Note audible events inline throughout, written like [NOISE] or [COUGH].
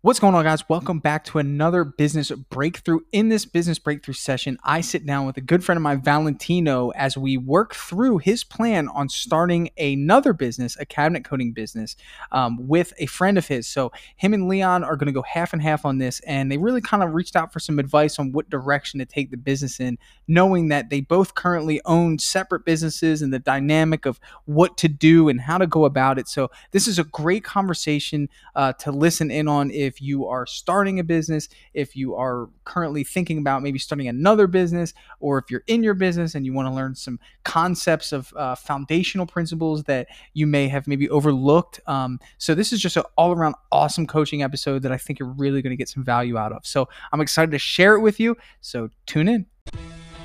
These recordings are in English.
What's going on, guys? Welcome back to another business breakthrough. In this business breakthrough session, I sit down with a good friend of mine, Valentino, as we work through his plan on starting another business, a cabinet coating business, um, with a friend of his. So, him and Leon are going to go half and half on this, and they really kind of reached out for some advice on what direction to take the business in, knowing that they both currently own separate businesses and the dynamic of what to do and how to go about it. So, this is a great conversation uh, to listen in on if if you are starting a business, if you are currently thinking about maybe starting another business, or if you're in your business and you want to learn some concepts of uh, foundational principles that you may have maybe overlooked. Um, so, this is just an all around awesome coaching episode that I think you're really going to get some value out of. So, I'm excited to share it with you. So, tune in.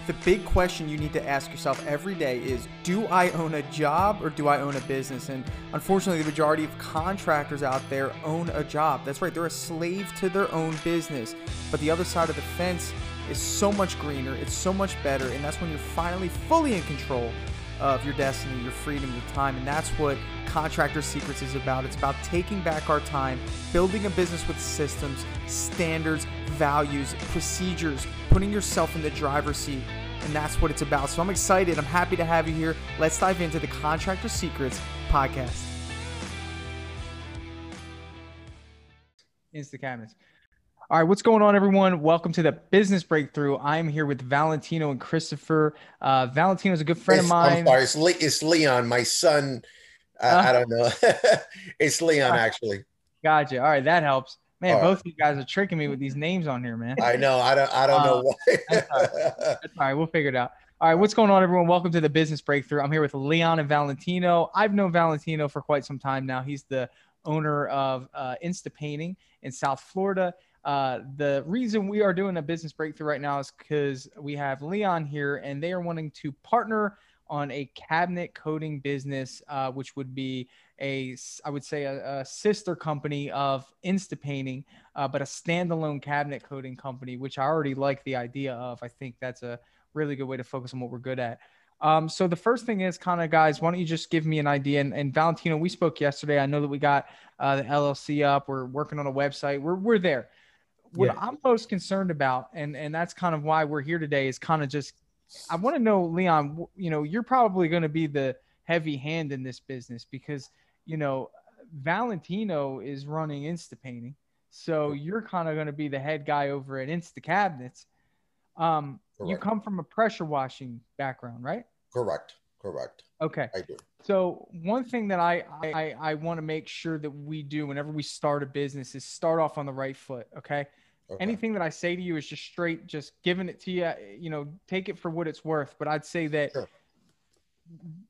The big question you need to ask yourself every day is Do I own a job or do I own a business? And unfortunately, the majority of contractors out there own a job. That's right, they're a slave to their own business. But the other side of the fence is so much greener, it's so much better, and that's when you're finally fully in control of your destiny, your freedom, your time. And that's what Contractor Secrets is about. It's about taking back our time, building a business with systems, standards, values, procedures, putting yourself in the driver's seat. And that's what it's about. So I'm excited. I'm happy to have you here. Let's dive into the Contractor Secrets podcast. Insta cabinets. All right, what's going on, everyone? Welcome to the Business Breakthrough. I'm here with Valentino and Christopher. Uh, Valentino is a good friend it's, of mine. I'm sorry, it's, Le- it's Leon, my son. Uh, uh, I don't know. [LAUGHS] it's Leon, actually. Gotcha. All right, that helps. Man, both of you guys are tricking me with these names on here, man. I know. I don't. I don't uh, know why. that's, all right. that's all right. We'll figure it out. All right, what's going on, everyone? Welcome to the Business Breakthrough. I'm here with Leon and Valentino. I've known Valentino for quite some time now. He's the owner of uh, Insta Painting in South Florida. Uh, the reason we are doing a business breakthrough right now is because we have Leon here, and they are wanting to partner on a cabinet coating business, uh, which would be a, I would say, a, a sister company of Instapainting, uh, but a standalone cabinet coating company, which I already like the idea of. I think that's a really good way to focus on what we're good at. Um, so the first thing is kind of guys, why don't you just give me an idea? And, and Valentino, we spoke yesterday. I know that we got uh, the LLC up. We're working on a website. We're we're there. What yeah. I'm most concerned about, and and that's kind of why we're here today, is kind of just I want to know, Leon. You know, you're probably going to be the heavy hand in this business because you know Valentino is running Insta painting, so you're kind of going to be the head guy over at Insta Cabinets. Um, you come from a pressure washing background, right? Correct. Correct. Okay. I do. So one thing that I I, I want to make sure that we do whenever we start a business is start off on the right foot. Okay. Okay. Anything that I say to you is just straight, just giving it to you. You know, take it for what it's worth. But I'd say that sure.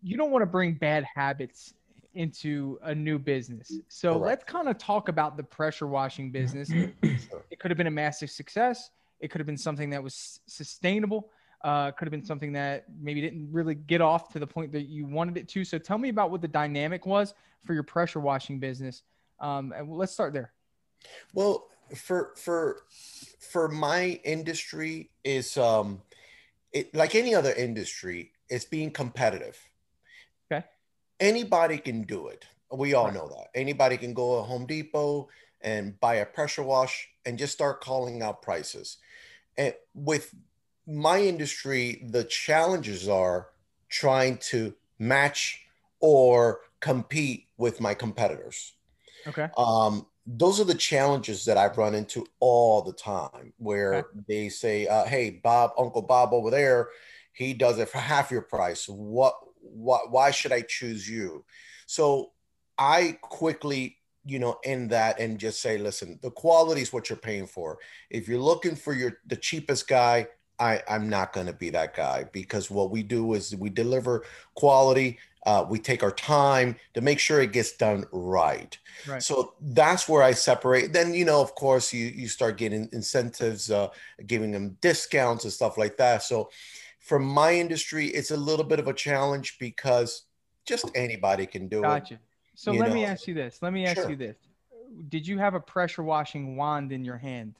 you don't want to bring bad habits into a new business. So Correct. let's kind of talk about the pressure washing business. sure. It could have been a massive success. It could have been something that was sustainable. Uh, could have been something that maybe didn't really get off to the point that you wanted it to. So tell me about what the dynamic was for your pressure washing business. Um, and let's start there. Well, for for for my industry is um it like any other industry it's being competitive anybody can do it. We all know that. Anybody can go to home depot and buy a pressure wash and just start calling out prices. And with my industry the challenges are trying to match or compete with my competitors. Okay. Um those are the challenges that I've run into all the time where okay. they say, uh, Hey, Bob, Uncle Bob over there, he does it for half your price. What, what, why should I choose you? So I quickly, you know, end that and just say, listen, the quality is what you're paying for. If you're looking for your, the cheapest guy, I, I'm not going to be that guy because what we do is we deliver quality uh, we take our time to make sure it gets done right. right. So that's where I separate. Then you know, of course, you you start getting incentives, uh, giving them discounts and stuff like that. So for my industry, it's a little bit of a challenge because just anybody can do gotcha. it. Gotcha. So let know. me ask you this. Let me ask sure. you this. Did you have a pressure washing wand in your hand?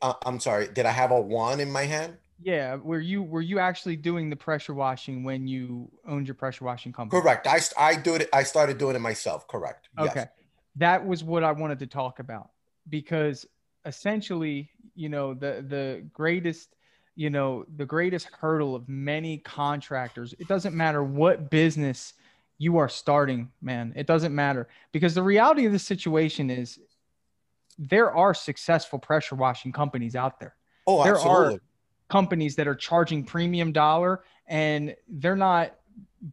Uh, I'm sorry. Did I have a wand in my hand? Yeah, were you were you actually doing the pressure washing when you owned your pressure washing company? Correct. I I do it. I started doing it myself. Correct. Okay. Yes. that was what I wanted to talk about because essentially, you know, the the greatest, you know, the greatest hurdle of many contractors. It doesn't matter what business you are starting, man. It doesn't matter because the reality of the situation is there are successful pressure washing companies out there. Oh, there absolutely. are companies that are charging premium dollar and they're not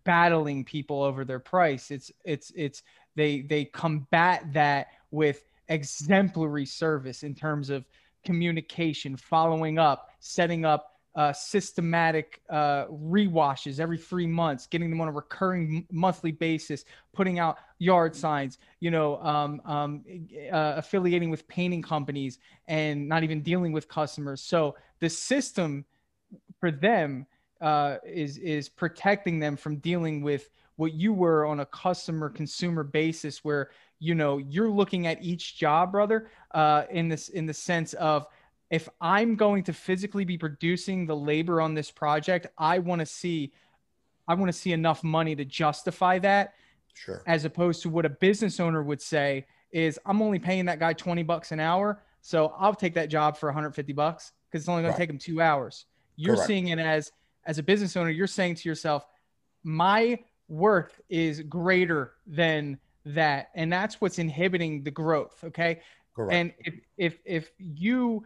battling people over their price. It's it's it's they they combat that with exemplary service in terms of communication, following up, setting up uh, systematic uh, rewashes every three months, getting them on a recurring monthly basis, putting out yard signs, you know, um, um, uh, affiliating with painting companies and not even dealing with customers. So the system for them uh, is is protecting them from dealing with what you were on a customer consumer basis, where you know you're looking at each job, brother, uh, in this in the sense of if I'm going to physically be producing the labor on this project, I want to see I want to see enough money to justify that. Sure. As opposed to what a business owner would say is I'm only paying that guy 20 bucks an hour, so I'll take that job for 150 bucks because it's only going right. to take him 2 hours. You're Correct. seeing it as as a business owner, you're saying to yourself, my worth is greater than that and that's what's inhibiting the growth okay Correct. and if if if you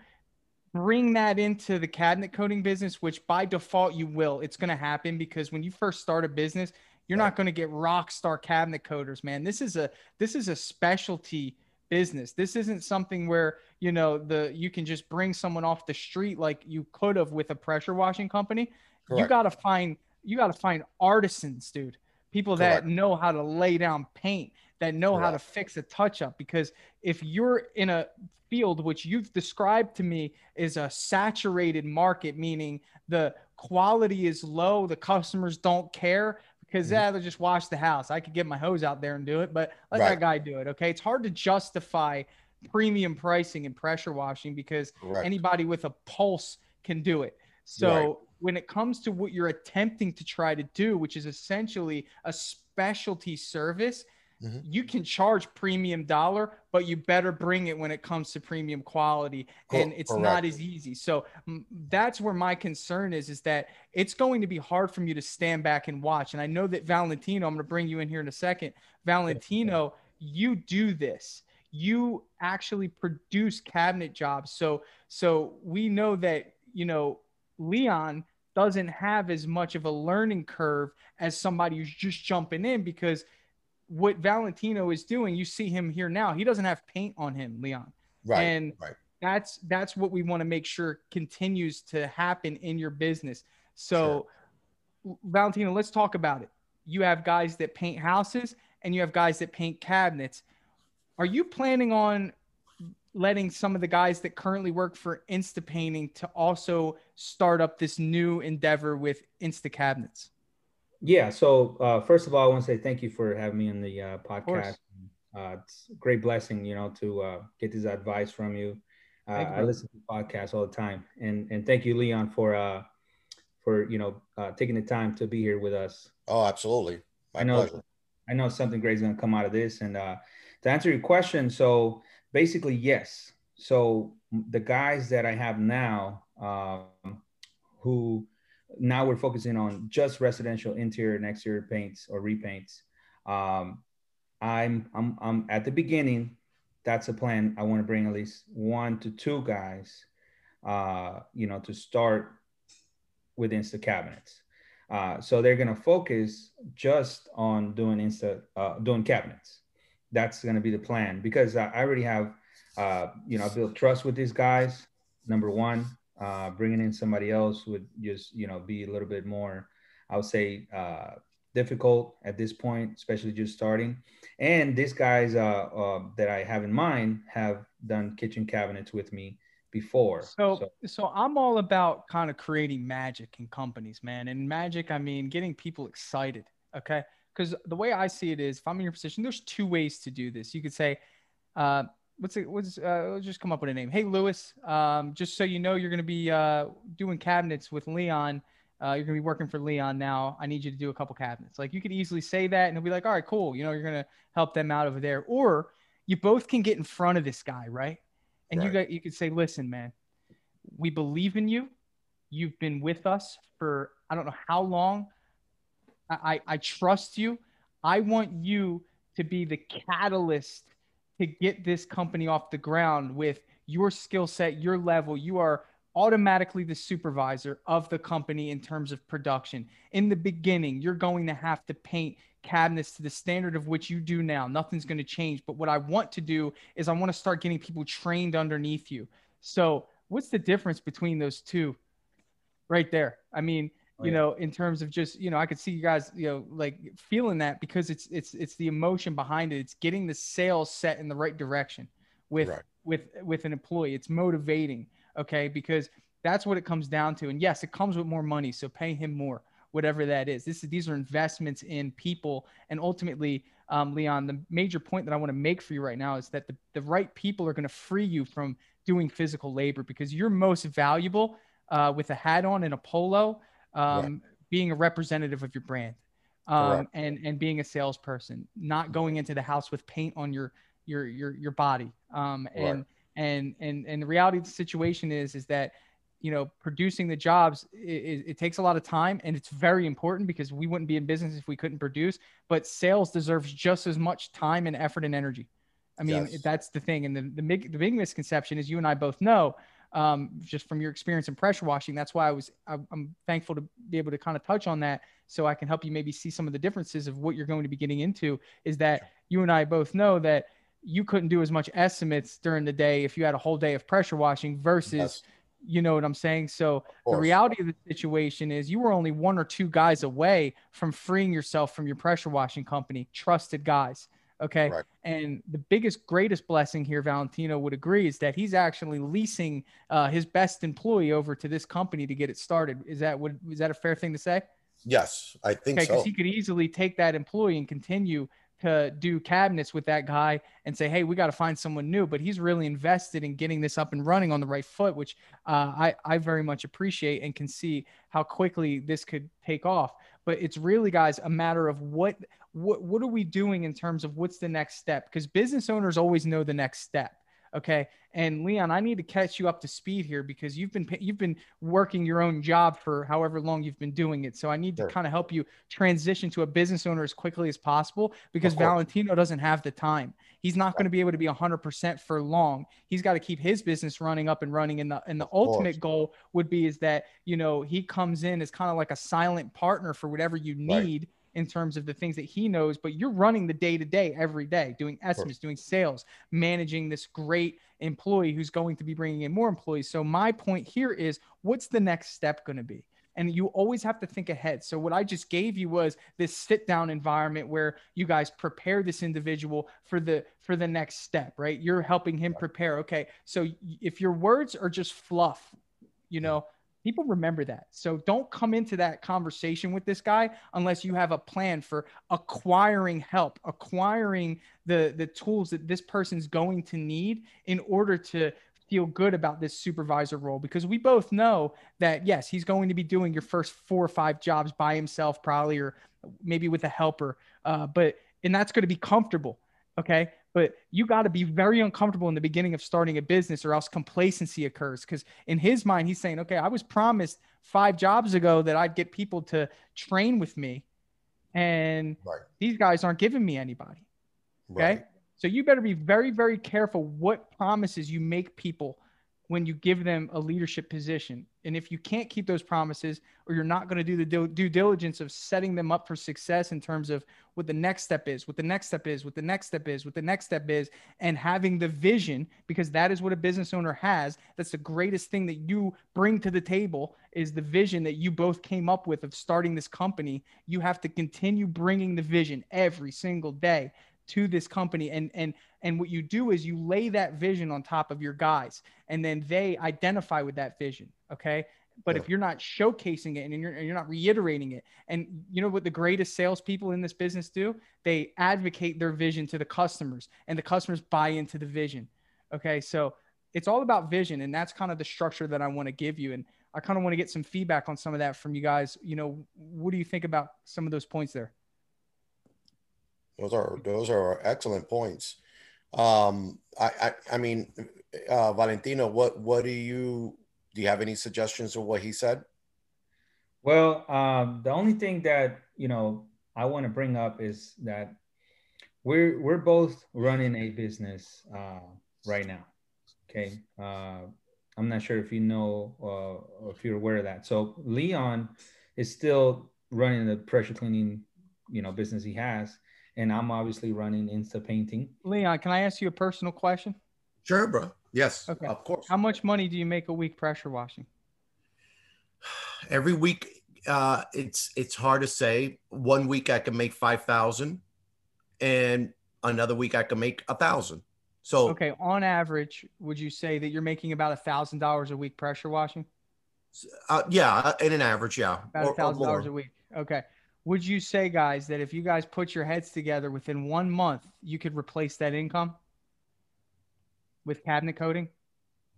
bring that into the cabinet coating business which by default you will it's going to happen because when you first start a business you're right. not going to get rock star cabinet coders man this is a this is a specialty business this isn't something where you know the you can just bring someone off the street like you could have with a pressure washing company Correct. you got to find you got to find artisans dude people Correct. that know how to lay down paint, that know Correct. how to fix a touch up. Because if you're in a field which you've described to me is a saturated market, meaning the quality is low, the customers don't care because mm-hmm. yeah, they'll just wash the house. I could get my hose out there and do it, but let right. that guy do it. Okay. It's hard to justify premium pricing and pressure washing because Correct. anybody with a pulse can do it. So right when it comes to what you're attempting to try to do, which is essentially a specialty service, mm-hmm. you can charge premium dollar, but you better bring it when it comes to premium quality. And it's not as easy. So that's where my concern is, is that it's going to be hard for you to stand back and watch. And I know that Valentino, I'm going to bring you in here in a second. Valentino, you do this you actually produce cabinet jobs so so we know that you know Leon doesn't have as much of a learning curve as somebody who's just jumping in because what Valentino is doing, you see him here now. He doesn't have paint on him, Leon. Right. And right. that's that's what we want to make sure continues to happen in your business. So sure. Valentino, let's talk about it. You have guys that paint houses and you have guys that paint cabinets. Are you planning on letting some of the guys that currently work for Insta Painting to also start up this new endeavor with Insta Cabinets? Yeah. So uh, first of all, I want to say thank you for having me in the uh, podcast. Uh, it's a great blessing, you know, to uh, get this advice from you. Uh, I listen to podcasts all the time, and and thank you, Leon, for uh, for you know taking the time to be here with us. Oh, absolutely. My I know. Pleasure. I know something great is going to come out of this, and to answer your question, so basically yes. So the guys that I have now, um, who now we're focusing on just residential interior and exterior paints or repaints. Um, I'm I'm I'm at the beginning. That's a plan. I want to bring at least one to two guys, uh, you know, to start with Insta cabinets. Uh, so they're gonna focus just on doing Insta, uh, doing cabinets that's going to be the plan because I already have, uh, you know, I built trust with these guys. Number one, uh, bringing in somebody else would just, you know, be a little bit more, I would say, uh, difficult at this point, especially just starting. And these guys uh, uh, that I have in mind have done kitchen cabinets with me before. So, so, so I'm all about kind of creating magic in companies, man. And magic, I mean, getting people excited. Okay because the way I see it is, if I'm in your position, there's two ways to do this. You could say, uh, what's it? What's uh, let's just come up with a name. Hey, Lewis, um, just so you know, you're going to be uh, doing cabinets with Leon. Uh, you're going to be working for Leon now. I need you to do a couple cabinets. Like you could easily say that, and he'll be like, all right, cool. You know, you're going to help them out over there. Or you both can get in front of this guy, right? And Right. you got you could say, listen, man, we believe in you. You've been with us for I don't know how long. I, I, trust you. I want you to be the catalyst to get this company off the ground with your skill set, your level. You are automatically the supervisor of the company in terms of production. In the beginning, you're going to have to paint cabinets to the standard of which you do now. Nothing's going to change. But what I want to do is I want to start getting people trained underneath you. So, what's the difference between those two right there? I mean, Oh, you yeah. know, in terms of just, you know, I could see you guys, you know, like feeling that because it's it's it's the emotion behind it. It's getting the sales set in the right direction with Right. with with an employee. It's motivating, okay? Because that's what it comes down to. And yes, it comes with more money, so pay him more, whatever that is. This is these are investments in people, and ultimately, um, Leon, the major point that I want to make for you right now is that the the right people are going to free you from doing physical labor because you're most valuable uh, with a hat on and a polo, um, being a representative of your brand. Um, and and being a salesperson, not going into the house with paint on your your your your body. Um, and Right. and and and the reality of the situation is is that you know producing the jobs it, it takes a lot of time and it's very important because we wouldn't be in business if we couldn't produce but sales deserves just as much time and effort and energy i mean Yes. that's the thing and the, the big the big misconception is you and i both know um, just from your experience in pressure washing that's why i was I, i'm thankful to be able to kind of touch on that so i can help you maybe see some of the differences of what you're going to be getting into is that you and i both know that you couldn't do as much estimates during the day if you had a whole day of pressure washing versus Yes, you know what I'm saying? So the reality of the situation is you were only one or two guys away from freeing yourself from your pressure washing company, trusted guys. Okay. Right. And the biggest, greatest blessing here, Valentino would agree, is that he's actually leasing uh, his best employee over to this company to get it started. Is that would is that a fair thing to say? Yes, I think Okay, so. because he could easily take that employee and continue to do cabinets with that guy and say, "Hey, we got to find someone new." But he's really invested in getting this up and running on the right foot, which uh, I I very much appreciate and can see how quickly this could take off. But it's really, guys, a matter of what what what are we doing in terms of what's the next step? Because business owners always know the next step. Okay. And Leon, I need to catch you up to speed here because you've been you've been working your own job for however long you've been doing it. So I need to Sure. kind of help you transition to a business owner as quickly as possible because Valentino doesn't have the time. He's not going to be able to be 100% for long. He's got to keep his business running up and running and the and the Of course. ultimate goal would be is that, you know, he comes in as kind of like a silent partner for whatever you Right. In terms of the things that he knows, but you're running the day to day every day, doing estimates, doing sales, managing this great employee who's going to be bringing in more employees. So my point here is what's the next step going to be? And you always have to think ahead. So what I just gave you was this sit down environment where you guys prepare this individual for the for the next step, right? You're helping him prepare. Okay. So if your words are just fluff, you know, people remember that. So don't come into that conversation with this guy unless you have a plan for acquiring help, acquiring the the tools that this person's going to need in order to feel good about this supervisor role because we both know that yes, he's going to be doing your first four or five jobs by himself probably or maybe with a helper. Uh, but and that's going to be comfortable. Okay. But you got to be very uncomfortable in the beginning of starting a business or else complacency occurs. Because in his mind, he's saying, okay, I was promised five jobs ago that I'd get people to train with me. And Right. these guys aren't giving me anybody. Okay. Right. So you better be very, very careful what promises you make people when you give them a leadership position. And if you can't keep those promises, or you're not going to do the due, diligence of setting them up for success in terms of what the next step is, what the next step is, what the next step is, what the next step is, and having the vision, because that is what a business owner has. That's the greatest thing that you bring to the table is the vision that you both came up with of starting this company. You have to continue bringing the vision every single day to this company and and and what you do is you lay that vision on top of your guys and then they identify with that vision okay? But if you're not showcasing it and you're, and you're not reiterating it and you know what the greatest salespeople in this business do? They advocate their vision to the customers and the customers buy into the vision okay? So it's all about vision and that's kind of the structure that i want to give you and i kind of want to get some feedback on some of that from you guys. You know what do you think about some of those points there Those are those are excellent points. Um, I, I, I mean, uh, Valentino, what, what do you, do you have any suggestions of what he said? Well, um, the only thing that, you know, I want to bring up is that we're, we're both running a business uh, right now. Okay. Uh, I'm not sure if you know uh, or if you're aware of that. So Leon is still running the pressure cleaning, you know, business he has, and I'm obviously running Insta Painting. Leon, can I ask you a personal question? Sure, bro. Yes, Okay. of course. How much money do you make a week pressure washing? [SIGHS] Every week, uh, it's it's hard to say. One week I can make five thousand, and another week I can make a thousand. So Okay, on average, would you say that you're making about a thousand dollars a week pressure washing? uh, yeah, in an average, yeah, About a thousand dollars a week. Okay. Would you say, guys, that if you guys put your heads together within one month, you could replace that income with cabinet coating?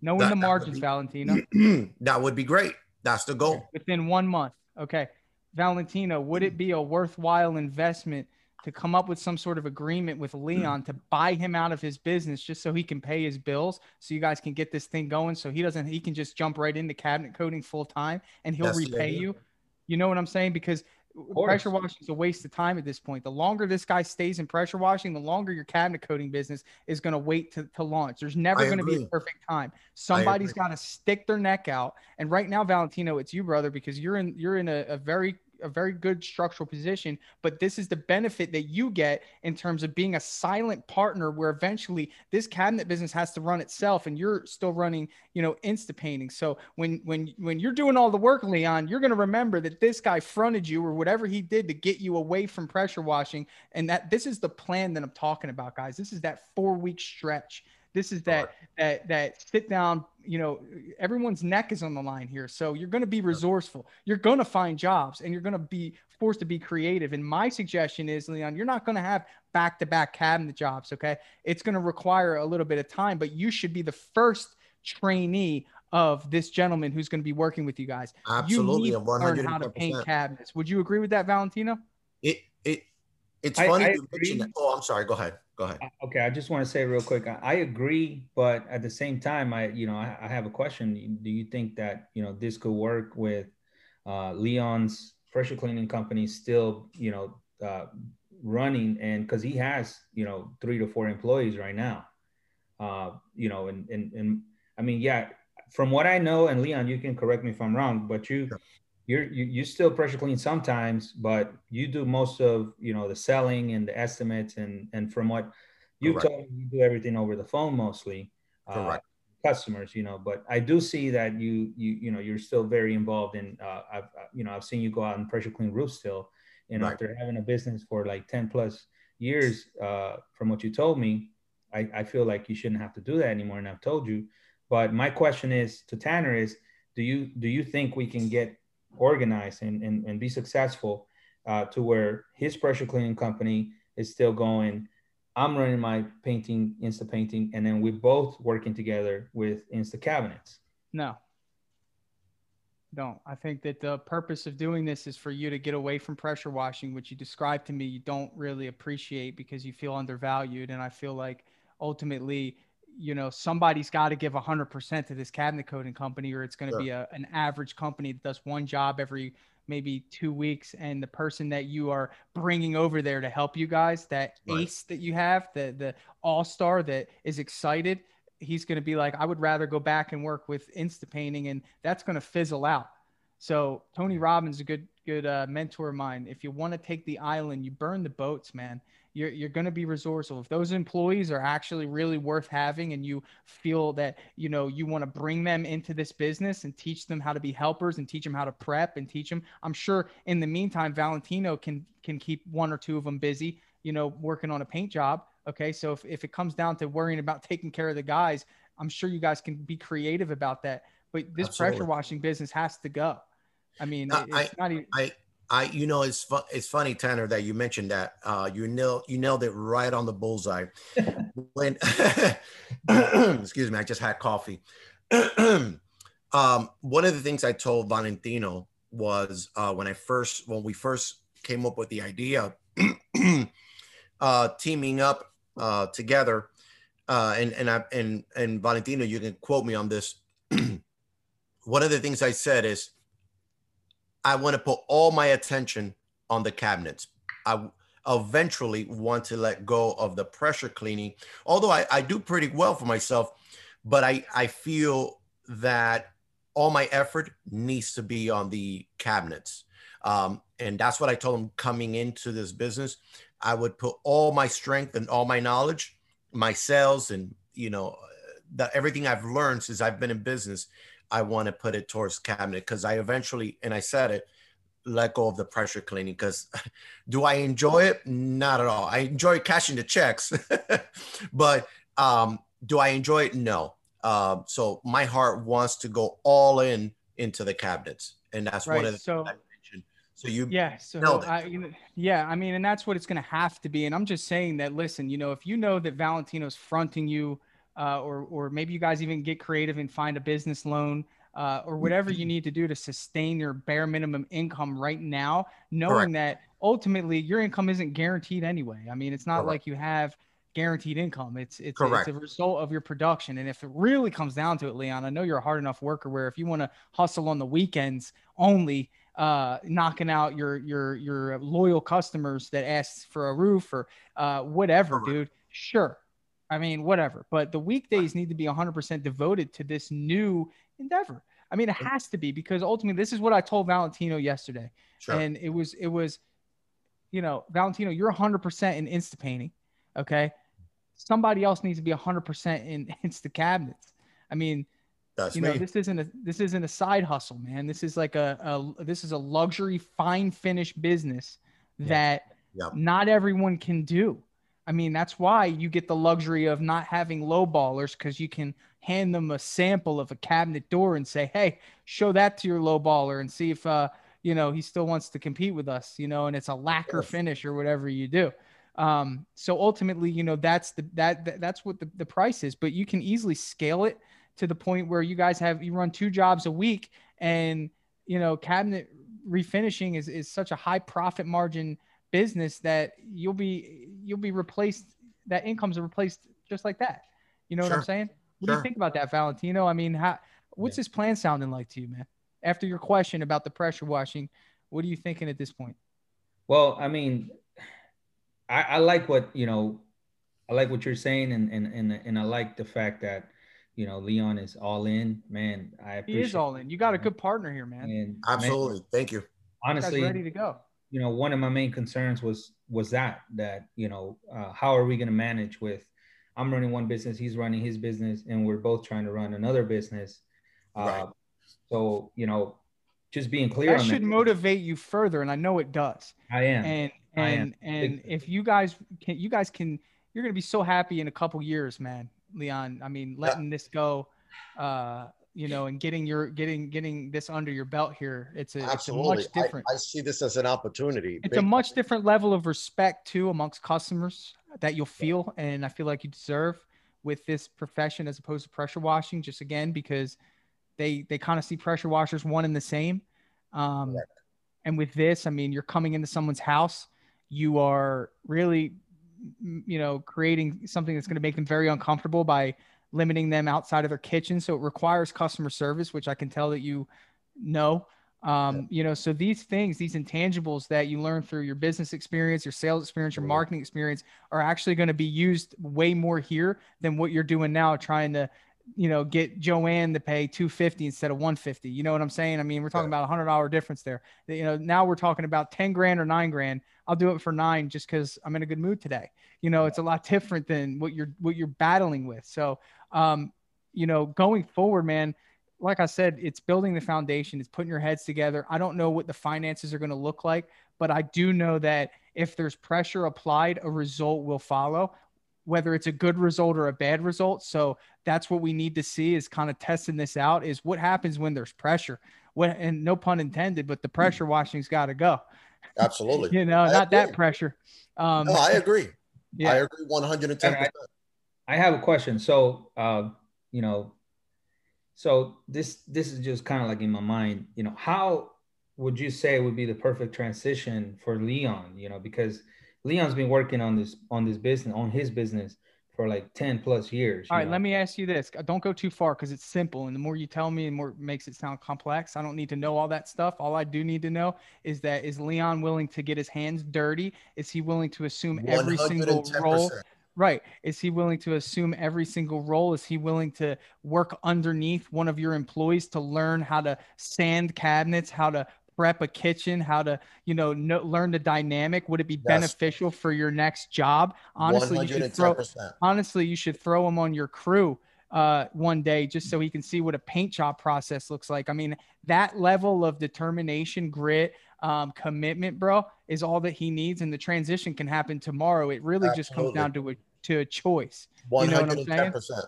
Knowing That- the margins, be- Valentino, [CLEARS THROAT] that would be great. That's the goal. within one month. Okay. Valentino, would it be a worthwhile investment to come up with some sort of agreement with Leon to buy him out of his business just so he can pay his bills so you guys can get this thing going so he doesn't he can just jump right into cabinet coating full time and he'll That's repay you you know what i'm saying because. Pressure washing is a waste of time at this point. The longer this guy stays in pressure washing the longer your cabinet coating business is going to wait to, to launch. There's never going to be a perfect time. Somebody's got to stick their neck out. And right now valentino it's you brother because you're in you're in a, a very a very good structural position but this is the benefit that you get in terms of being a silent partner where eventually this cabinet business has to run itself and you're still running you know insta painting. So when when when you're doing all the work leon you're going to remember that this guy fronted you or whatever he did to get you away from pressure washing. And that this is the plan that i'm talking about guys. This is that four week stretch this is that that that sit down you know everyone's neck is on the line here. So you're going to be resourceful. You're going to find jobs and you're going to be forced to be creative. And my suggestion is leon you're not going to have back-to-back cabinet jobs okay? It's going to require a little bit of time but you should be the first trainee of this gentleman who's going to be working with you guys. Absolutely, you I'm need to learn how to paint cabinets. Would you agree with that valentino? It it it's funny I you mentioned that. Oh, I'm sorry. Go ahead. Go ahead. Okay, I just want to say real quick, I, agree, but at the same time, I you know I, I have a question. Do you think that you know this could work with uh, Leon's pressure cleaning company still you know uh, running and because he has you know three to four employees right now, uh, you know, and and and I mean yeah, from what I know, and Leon, you can correct me if I'm wrong, but you. Sure. You're, you you still pressure clean sometimes, but you do most of you know the selling and the estimates and and from what you Correct. told me you do everything over the phone mostly uh, Correct. customers you know but i do see that you you you know you're still very involved in uh, i've uh, you know i've seen you go out and pressure clean roofs still and Right. after having a business for like 10 plus years uh, from what you told me I, I feel like you shouldn't have to do that anymore and i've told you but my question is to tanner is do you do you think we can get organized and, and, and be successful uh, to where his pressure cleaning company is still going i'm running my painting insta painting and then we're both working together with insta cabinets No. Don't. I think that the purpose of doing this is for you to get away from pressure washing, which you described to me you don't really appreciate because you feel undervalued. And I feel like ultimately, you know, somebody's got to give 100% to this cabinet coating company, or it's going to Sure. be a, an average company that does one job every maybe two weeks. And the person that you are bringing over there to help you guys, that Right. ace that you have, the, the all star that is excited, he's going to be like, I would rather go back and work with Insta painting, and that's going to fizzle out. So Tony Robbins is a good good uh, mentor of mine. If you want to take the island, you burn the boats, man. You're you're going to be resourceful. If those employees are actually really worth having, and you feel that you know you want to bring them into this business and teach them how to be helpers and teach them how to prep and teach them, I'm sure in the meantime Valentino can can keep one or two of them busy. You know, working on a paint job. Okay, so if if it comes down to worrying about [LAUGHS] taking care of the guys, I'm sure you guys can be creative about that. But this Absolutely. pressure washing business has to go. I mean, it- it's not even. I I you know it's fu- it's funny Tanner that you mentioned that uh you nailed you nailed it right on the bullseye [LAUGHS] when [CLEARS THROAT] excuse me I just had coffee [CLEARS THROAT] um one of the things I told Valentino was uh when I first when we first came up with the idea [CLEARS THROAT] uh teaming up uh together uh, and and I and and Valentino, you can quote me on this. One of the things I said is, I want to put all my attention on the cabinets. I eventually want to let go of the pressure cleaning, although I, I do pretty well for myself, but I I feel that all my effort needs to be on the cabinets. Um, and that's what I told him coming into this business. I would put all my strength and all my knowledge, my sales, and you know, that everything I've learned since I've been in business, I want to put it towards cabinet because I eventually, and I said it, let go of the pressure cleaning. Because [LAUGHS] do I enjoy it? Not at all. I enjoy cashing the checks, [LAUGHS] but um, do I enjoy it? No. Um, so my heart wants to go all in into the cabinets, and that's right. one of the so, so you yeah, so I, yeah, I mean, and that's what it's going to have to be. And I'm just saying that. Listen, you know, if you know that Valentino's fronting you, uh, or or maybe you guys even get creative and find a business loan. Uh, or whatever you need to do to sustain your bare minimum income right now, knowing Correct. that ultimately your income isn't guaranteed anyway. I mean, it's not Correct. like you have guaranteed income. It's it's, it's a result of your production. And if it really comes down to it, Leon, I know you're a hard enough worker where if you want to hustle on the weekends only, uh, knocking out your your your loyal customers that ask for a roof or uh, whatever, dude. Sure, I mean whatever. But the weekdays need to be 100% devoted to this new endeavor. I mean, it has to be because ultimately, this is what I told Valentino yesterday, sure. and it was it was, you know, Valentino, you're 100% in Insta painting, okay? Somebody else needs to be 100% in [LAUGHS] Insta cabinets. I mean, that's you know, me. this isn't a this isn't a side hustle, man. This is like a, a this is a luxury fine finish business that yeah. not everyone can do. I mean, that's why you get the luxury of not having low ballers because you can hand them a sample of a cabinet door and say, "Hey, show that to your low baller and see if uh, you know he still wants to compete with us." You know, and it's a lacquer finish or whatever you do. Um, so ultimately, you know, that's the that, that that's what the, the price is, but you can easily scale it to the point where you guys have you run two jobs a week and you know cabinet refinishing is, is such a high profit margin business that you'll be you'll be replaced that income's are replaced just like that you know sure. what i'm saying what sure. do you think about that valentino i mean how what's yeah. this plan sounding like to you man after your question about the pressure washing what are you thinking at this point well i mean i, I like what you know i like what you're saying and, and and and i like the fact that you know, Leon is all in. Man, I appreciate. He is all in. You got a good partner here, man. And Absolutely, man, thank you. Honestly, ready to go. You know, one of my main concerns was was that that you know, uh, how are we going to manage with? I'm running one business, he's running his business, and we're both trying to run another business. Uh, right. So you know, just being clear that should that. motivate you further, and I know it does. I am. And and am. and if you guys can, you guys can, you're going to be so happy in a couple years, man Leon. I mean, letting yeah. this go, uh, you know, and getting your getting getting this under your belt here. It's a, Absolutely. It's a much different. I, I, see this as an opportunity. It's a much different level of respect too amongst customers that you'll feel, and I feel like you deserve with this profession as opposed to pressure washing. Just again because they they kind of see pressure washers one and the same. Um, And with this, I mean, you're coming into someone's house. You are really you know, creating something that's going to make them very uncomfortable by limiting them outside of their kitchen. So it requires customer service, which I can tell that you know. Um, you know, so these things, these intangibles that you learn through your business experience, your sales experience, your marketing experience are actually going to be used way more here than what you're doing now, trying to you know, get Joanne to pay 250 instead of 150. You know what I'm saying? I mean, we're talking about a hundred dollar difference there. You know, now we're talking about 10 grand or nine grand. I'll do it for nine just because I'm in a good mood today. You know, it's a lot [LAUGHS] different than what you're what you're battling with. So, um, you know, going forward, man, like I said, it's building the foundation. It's putting your heads together. I don't know what the finances are going to look like, but I do know that if there's pressure applied, a result will follow whether it's a good result or a bad result. So that's what we need to see is kind of testing this out is what happens when there's pressure. What and no pun intended, but the pressure washing's got to go. Absolutely. [LAUGHS] you know, I not agree. that pressure. Um, no, I agree. Yeah. I agree 110%. I, I have a question. So, uh, you know, so this this is just kind of like in my mind, you know, how would you say would be the perfect transition for Leon, you know, because Leon's been working on this on this business on his business for like 10 plus years. All right, know? let me ask you this. Don't go too far because it's simple. And the more you tell me, the more it makes it sound complex. I don't need to know all that stuff. All I do need to know is that is Leon willing to get his hands dirty? Is he willing to assume every single role? Right. Is he willing to assume every single role? Is he willing to work underneath one of your employees to learn how to sand cabinets, how to prep a kitchen, how to, you know, know learn the dynamic? Would it be yes. beneficial for your next job? Honestly, you should throw, honestly, you should throw him on your crew uh, one day just so he can see what a paint job process looks like. I mean, that level of determination, grit, um, commitment, bro, is all that he needs, and the transition can happen tomorrow. It really Absolutely. just comes down to a to a choice. One hundred and ten percent.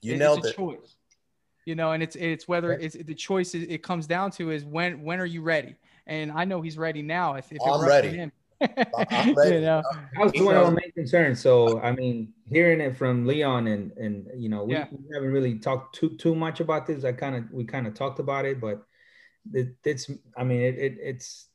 You know, it's a choice you know, and it's it's whether it's the choice it comes down to is when when are you ready? And I know he's ready now. If, if I'm ready. Him. I'm [LAUGHS] ready. you know? That was one of my main concerns. So I mean, hearing it from Leon and and you know, we, yeah. we haven't really talked too too much about this. I kind of we kind of talked about it, but it, it's I mean it, it it's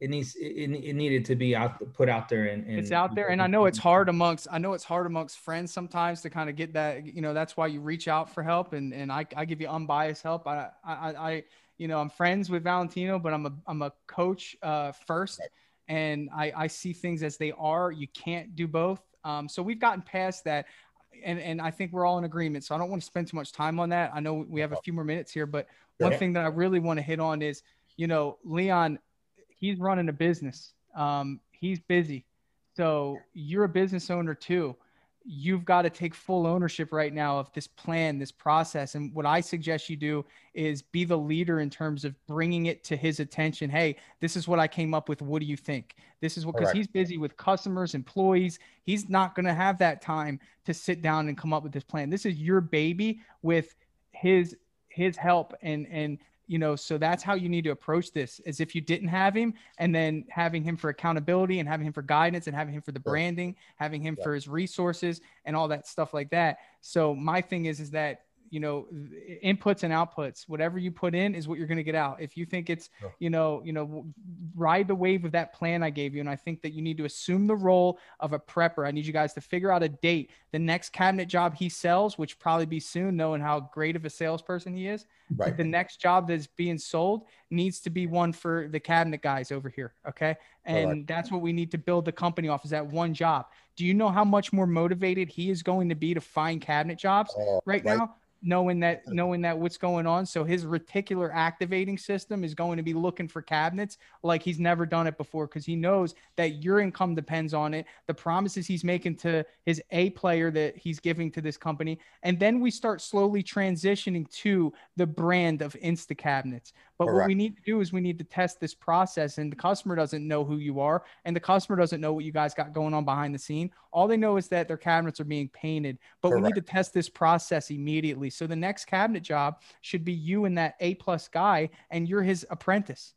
it needs it, it needed to be out put out there and, and it's out there and i know it's hard amongst i know it's hard amongst friends sometimes to kind of get that you know that's why you reach out for help and and i, I give you unbiased help. I, I i you know i'm friends with valentino but i'm a i'm a coach uh first and i i see things as they are. You can't do both. Um so we've gotten past that and and i think we're all in agreement so i don't want to spend too much time on that. I know we have a few more minutes here but one thing that i really want to hit on is you know leon he's running a business. Um, he's busy. So you're a business owner too. You've got to take full ownership right now of this plan, this process. And what I suggest you do is be the leader in terms of bringing it to his attention. Hey, this is what I came up with. What do you think? This is what, because he's busy with customers, employees. He's not going to have that time to sit down and come up with this plan. This is your baby with his his help and and you know so that's how you need to approach this as if you didn't have him and then having him for accountability and having him for guidance and having him for the branding having him yeah. for his resources and all that stuff like that so my thing is is that you know inputs and outputs whatever you put in is what you're going to get out. If you think it's you know you know ride the wave of that plan i gave you and i think that you need to assume the role of a prepper i need you guys to figure out a date. The next cabinet job he sells which probably be soon knowing how great of a salesperson he is right. the next job that's being sold needs to be one for the cabinet guys over here okay? And right. that's what we need to build the company off is that one job. Do you know how much more motivated he is going to be to find cabinet jobs? Uh, right, right. now knowing that knowing that what's going on. So his reticular activating system is going to be looking for cabinets like he's never done it before because he knows that your income depends on it. The promises he's making to his a player that he's giving to this company. And then we start slowly transitioning to the brand of insta cabinets. But Correct. what we need to do is we need to test this process and the customer doesn't know who you are and the customer doesn't know what you guys got going on behind the scene. All they know is that their cabinets are being painted. But Correct. we need to test this process immediately so the next cabinet job should be you and that A plus guy, and you're his apprentice.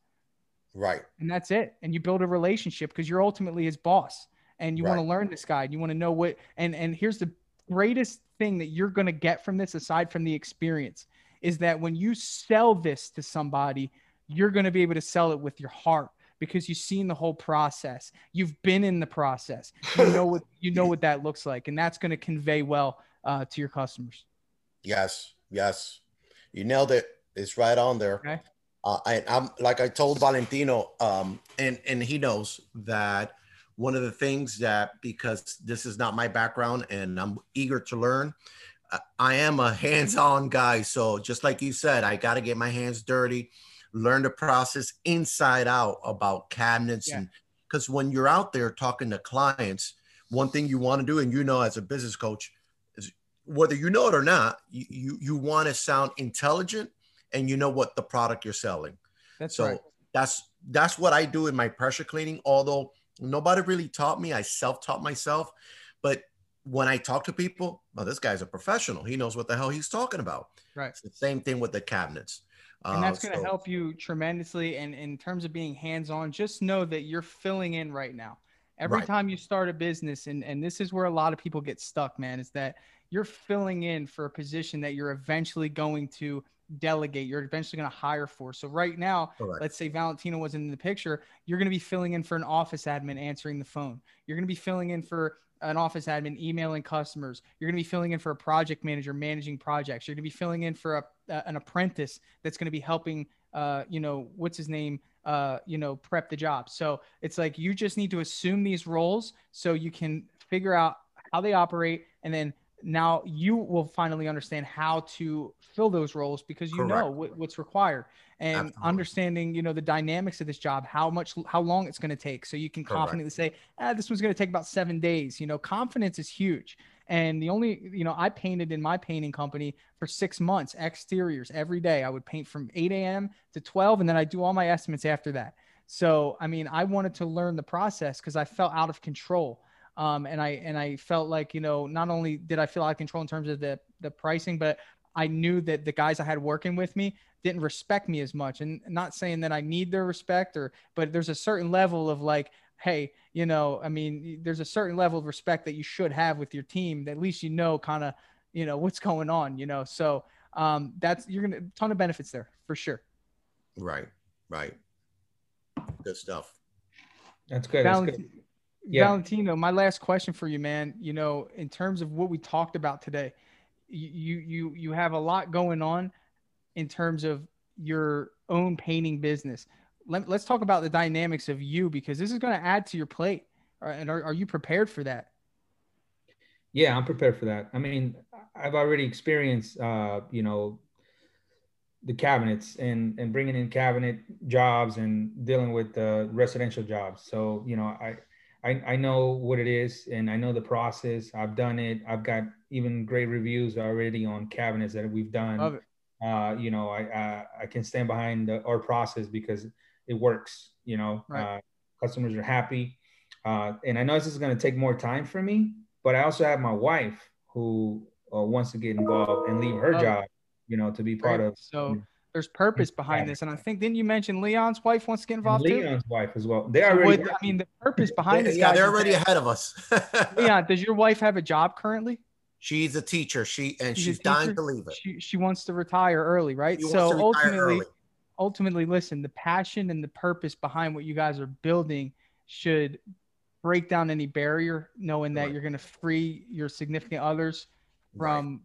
Right. And that's it. And you build a relationship because you're ultimately his boss and you right. want to learn this guy. And you want to know what and and here's the greatest thing that you're going to get from this aside from the experience is that when you sell this to somebody, you're going to be able to sell it with your heart because you've seen the whole process. You've been in the process. You know what you know [LAUGHS] what that looks like, and that's going to convey well uh, to your customers. Yes, yes, you nailed it. It's right on there. Okay. Uh, I, I'm like I told Valentino, um, and and he knows that one of the things that because this is not my background and I'm eager to learn. I am a hands-on guy, so just like you said, I got to get my hands dirty, learn the process inside out about cabinets, yeah. and because when you're out there talking to clients, one thing you want to do, and you know, as a business coach, whether you know it or not, you you, you want to sound intelligent and you know what the product you're selling. That's so right. that's that's what I do in my pressure cleaning. Although nobody really taught me, I self-taught myself. But when I talk to people, well, this guy's a professional. He knows what the hell he's talking about. Right. It's the same thing with the cabinets. And that's uh, going to so, help you tremendously. And in terms of being hands-on, just know that you're filling in right now. Every right. time you start a business, and, and this is where a lot of people get stuck, man, is that you're filling in for a position that you're eventually going to delegate you're eventually going to hire for so right now Correct. let's say valentino wasn't in the picture you're going to be filling in for an office admin answering the phone you're going to be filling in for an office admin emailing customers. You're going to be filling in for a project manager managing projects. You're going to be filling in for a, an apprentice that's going to be helping, uh, you know, what's his name, uh, you know, prep the job. So it's like you just need to assume these roles so you can figure out how they operate and then now you will finally understand how to fill those roles because you Correct. know what, what's required and Absolutely. understanding you know the dynamics of this job how much how long it's going to take so you can Correct. confidently say ah, this one's going to take about seven days you know confidence is huge and the only you know i painted in my painting company for six months exteriors every day i would paint from 8 a.m to 12 and then i do all my estimates after that so i mean i wanted to learn the process because i felt out of control um, and I and I felt like you know not only did I feel out of control in terms of the the pricing, but I knew that the guys I had working with me didn't respect me as much. And not saying that I need their respect or, but there's a certain level of like, hey, you know, I mean, there's a certain level of respect that you should have with your team. That at least you know kind of, you know, what's going on. You know, so um, that's you're gonna ton of benefits there for sure. Right. Right. Good stuff. That's good. That's good yeah. Valentino, my last question for you, man. You know, in terms of what we talked about today, you you you have a lot going on in terms of your own painting business. Let, us talk about the dynamics of you because this is going to add to your plate. And are, are you prepared for that? Yeah, I'm prepared for that. I mean, I've already experienced, uh, you know, the cabinets and and bringing in cabinet jobs and dealing with the residential jobs. So you know, I I, I know what it is and I know the process. I've done it. I've got even great reviews already on cabinets that we've done. Uh, you know, I, I, I can stand behind the, our process because it works. You know, right. uh, customers are happy, uh, and I know this is going to take more time for me. But I also have my wife who uh, wants to get involved and leave her job. You know, to be part right. of. So. You know, there's purpose behind this. And I think didn't you mentioned Leon's wife wants to get involved and Leon's too? wife as well. They already. I mean, the purpose behind they, this. Yeah, they're already ahead of us. [LAUGHS] Leon, does your wife have a job currently? She's a teacher. She and she's, she's dying to leave it. She, she wants to retire early, right? She so ultimately, early. ultimately, listen, the passion and the purpose behind what you guys are building should break down any barrier, knowing that right. you're going to free your significant others from right.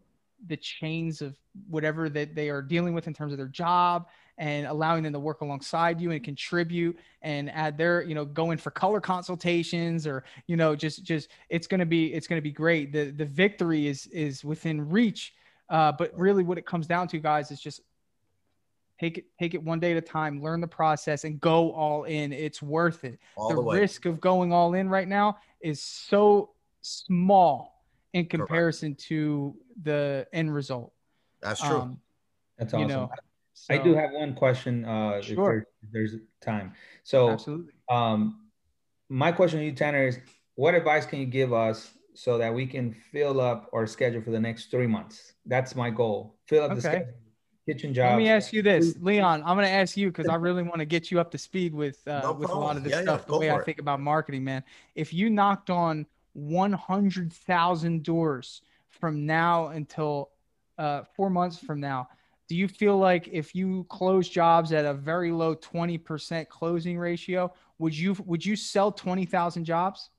The chains of whatever that they are dealing with in terms of their job and allowing them to work alongside you and contribute and add their you know go in for color consultations or you know just just it's going to be it's going to be great. The the victory is is within reach. Uh, but really what it comes down to guys is just take it take it one day at a time learn the process and go all in. It's worth it. All the, the risk of going all in right now is so small in comparison Correct. to the end result that's true um, that's awesome you know, so, I do have one question. Uh, sure. if, there's, if there's time. So, Absolutely. Um, my question to you, Tanner, is what advice can you give us so that we can fill up our schedule for the next three months? That's my goal. Fill up okay. the schedule. Kitchen jobs. Let me ask you this, Leon. I'm going to ask you because I really want to get you up to speed with uh, no with a lot of this yeah, stuff. Yeah, the way I it. think about marketing, man. If you knocked on 100,000 doors from now until uh, four months from now, do you feel like if you close jobs at a very low 20% closing ratio, would you would you sell 20,000 jobs?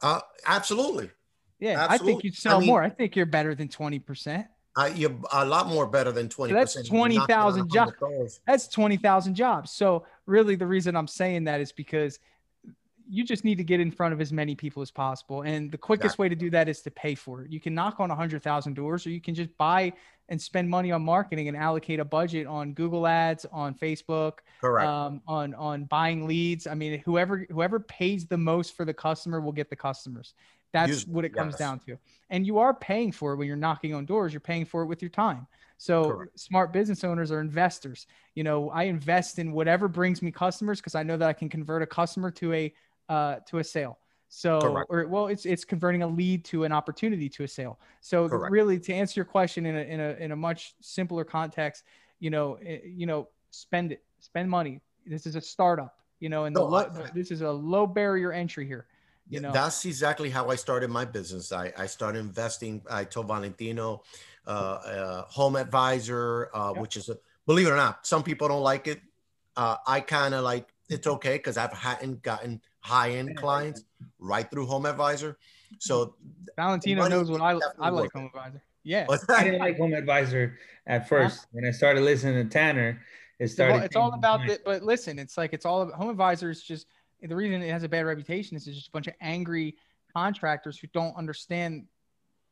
Uh, absolutely. Yeah, absolutely. I think you'd sell I mean, more. I think you're better than 20%. Uh, you're a lot more better than 20%. So that's 20,000 jobs. That's 20,000 jobs. So really the reason I'm saying that is because – you just need to get in front of as many people as possible. And the quickest exactly. way to do that is to pay for it. You can knock on 100,000 doors, or you can just buy and spend money on marketing and allocate a budget on Google Ads, on Facebook, Correct. Um, on on buying leads. I mean, whoever whoever pays the most for the customer will get the customers. That's Use, what it comes yes. down to. And you are paying for it when you're knocking on doors. You're paying for it with your time. So Correct. smart business owners are investors. You know, I invest in whatever brings me customers because I know that I can convert a customer to a uh, to a sale. So, Correct. or well, it's it's converting a lead to an opportunity to a sale. So, Correct. really, to answer your question in a in a in a much simpler context, you know, eh, you know, spend it, spend money. This is a startup, you know, and no, I, this is a low barrier entry here. You know, that's exactly how I started my business. I I started investing. I told Valentino, uh, uh Home Advisor, uh, yep. which is a believe it or not, some people don't like it. Uh, I kind of like it's okay because I've hadn't gotten high end clients right through Home Advisor. So Valentino knows what I I like Home Advisor. Yeah, I didn't like Home Advisor at first. Huh? When I started listening to Tanner, it started. It's all about it. But listen, it's like it's all about Home Advisor is just the reason it has a bad reputation is it's just a bunch of angry contractors who don't understand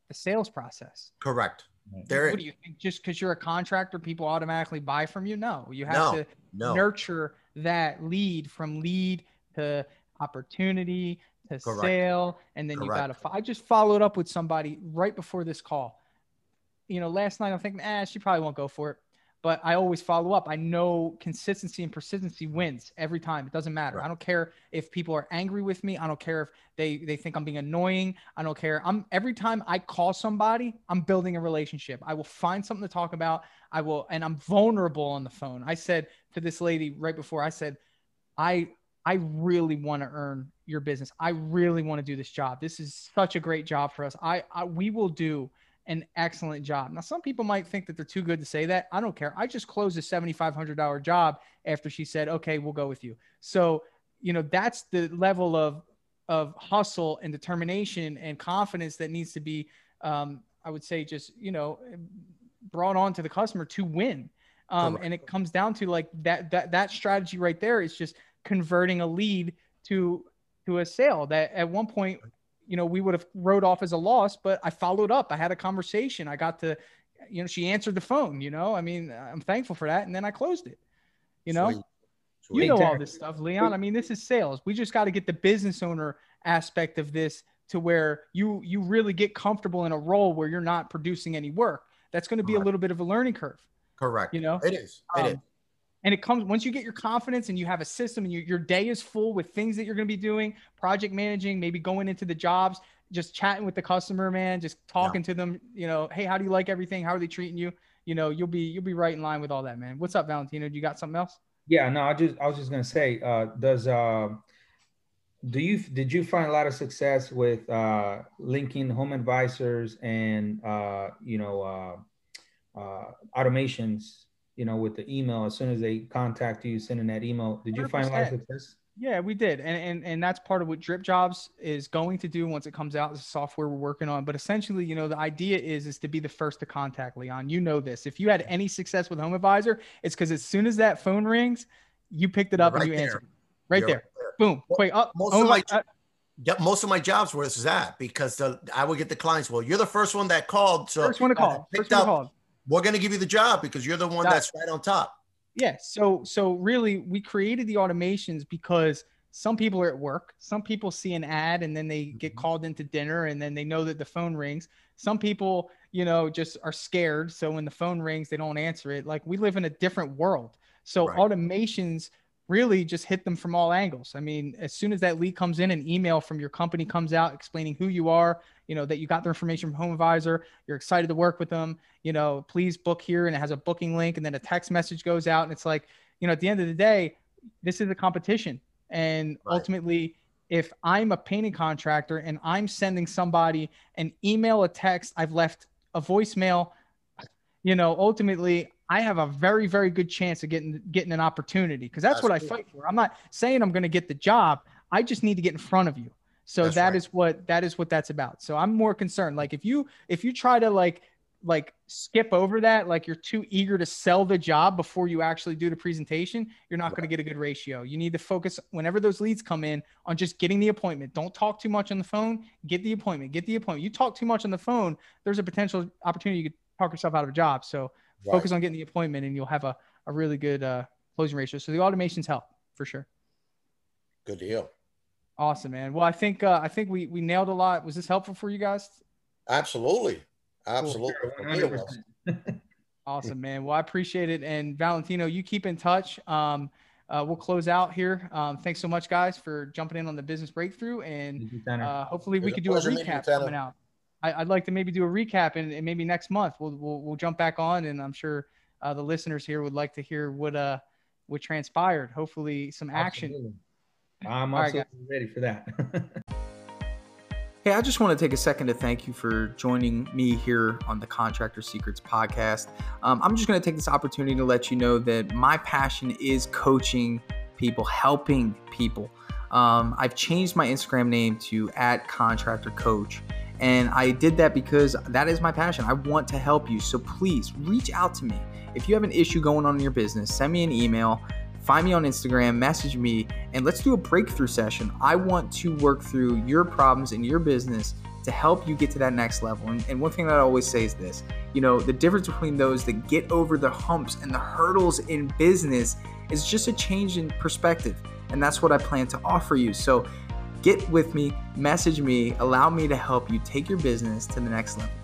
the sales process. Correct. There, what do you think? Just because you're a contractor, people automatically buy from you? No, you have no, to no. nurture that lead from lead to opportunity to Correct. sale, and then Correct. you got to. I just followed up with somebody right before this call. You know, last night I'm thinking, ah, she probably won't go for it but I always follow up. I know consistency and persistency wins every time. It doesn't matter. Right. I don't care if people are angry with me. I don't care if they they think I'm being annoying. I don't care. I'm every time I call somebody, I'm building a relationship. I will find something to talk about. I will and I'm vulnerable on the phone. I said to this lady right before I said, I I really want to earn your business. I really want to do this job. This is such a great job for us. I, I we will do an excellent job. Now, some people might think that they're too good to say that. I don't care. I just closed a $7,500 job after she said, okay, we'll go with you. So, you know, that's the level of, of hustle and determination and confidence that needs to be, um, I would say, just, you know, brought on to the customer to win. Um, and it comes down to like that, that, that strategy right there is just converting a lead to, to a sale that at one point you know, we would have wrote off as a loss, but I followed up. I had a conversation. I got to, you know, she answered the phone, you know, I mean, I'm thankful for that. And then I closed it, you know, Sweet. Sweet. you know, all this stuff, Leon. I mean, this is sales. We just got to get the business owner aspect of this to where you, you really get comfortable in a role where you're not producing any work. That's going to be a little bit of a learning curve. Correct. You know, it is. It um, is and it comes once you get your confidence and you have a system and you, your day is full with things that you're going to be doing project managing maybe going into the jobs just chatting with the customer man just talking yeah. to them you know hey how do you like everything? How are they treating you? You know you'll be you'll be right in line with all that man. What's up valentino? Do you got something else? Yeah no i just i was just going to say uh does uh do you did you find a lot of success with uh linking home advisors and uh you know uh uh automations you know, with the email as soon as they contact you, sending that email. Did you 100%. find a lot of success? Yeah, we did, and and and that's part of what Drip Jobs is going to do once it comes out. The software we're working on, but essentially, you know, the idea is is to be the first to contact Leon. You know this. If you had any success with Home Advisor, it's because as soon as that phone rings, you picked it up right and you there. answered. Right there. there. Boom. Well, Wait up. Most of my, uh, yeah, most of my jobs were this is that because the, I would get the clients. Well, you're the first one that called, so first one to call. First one to call we're going to give you the job because you're the one that's right on top. Yeah. So so really we created the automations because some people are at work. Some people see an ad and then they get mm-hmm. called into dinner and then they know that the phone rings. Some people, you know, just are scared. So when the phone rings, they don't answer it. Like we live in a different world. So right. automations really just hit them from all angles. I mean, as soon as that lead comes in, an email from your company comes out explaining who you are, you know, that you got their information from Home Advisor, you're excited to work with them, you know, please book here. And it has a booking link. And then a text message goes out. And it's like, you know, at the end of the day, this is a competition. And right. ultimately, if I'm a painting contractor and I'm sending somebody an email, a text, I've left a voicemail, you know, ultimately I have a very, very good chance of getting getting an opportunity because that's, that's, what cool. I fight for. I'm not saying I'm going to get the job. I just need to get in front of you. So that's that right. is what that is what that's about. So I'm more concerned. Like if you if you try to like like skip over that, like you're too eager to sell the job before you actually do the presentation, you're not right. going to get a good ratio. You need to focus whenever those leads come in on just getting the appointment. Don't talk too much on the phone. Get the appointment. Get the appointment. You talk too much on the phone, there's a potential opportunity you could talk yourself out of a job. So Right. Focus on getting the appointment, and you'll have a, a really good uh, closing ratio. So the automations help for sure. Good deal. Awesome, man. Well, I think uh, I think we we nailed a lot. Was this helpful for you guys? Absolutely, absolutely. Cool. [LAUGHS] awesome, man. Well, I appreciate it. And Valentino, you keep in touch. Um, uh, we'll close out here. Um, thanks so much, guys, for jumping in on the business breakthrough, and uh, hopefully we could do a recap coming out. I, would like to maybe do a recap and, and, maybe next month we'll, we'll, we'll jump back on and I'm sure uh, the listeners here would like to hear what uh what transpired. Hopefully some action. Absolutely. I'm absolutely right, ready for that. [LAUGHS] Hey, I just want to take a second to thank you for joining me here on the Contractor Secrets podcast. Um, I'm just going to take this opportunity to let you know that my passion is coaching people, helping people Um, I've changed my Instagram name to at contractor coach. And I did that because that is my passion. I want to help you. So please reach out to me. If you have an issue going on in your business, send me an email, find me on Instagram, message me, and let's do a breakthrough session. I want to work through your problems in your business to help you get to that next level. And, and, one thing that I always say is this you know, the difference between those that get over the humps and the hurdles in business is just a change in perspective. And that's what I plan to offer you. So get with me, message me, allow me to help you take your business to the next level.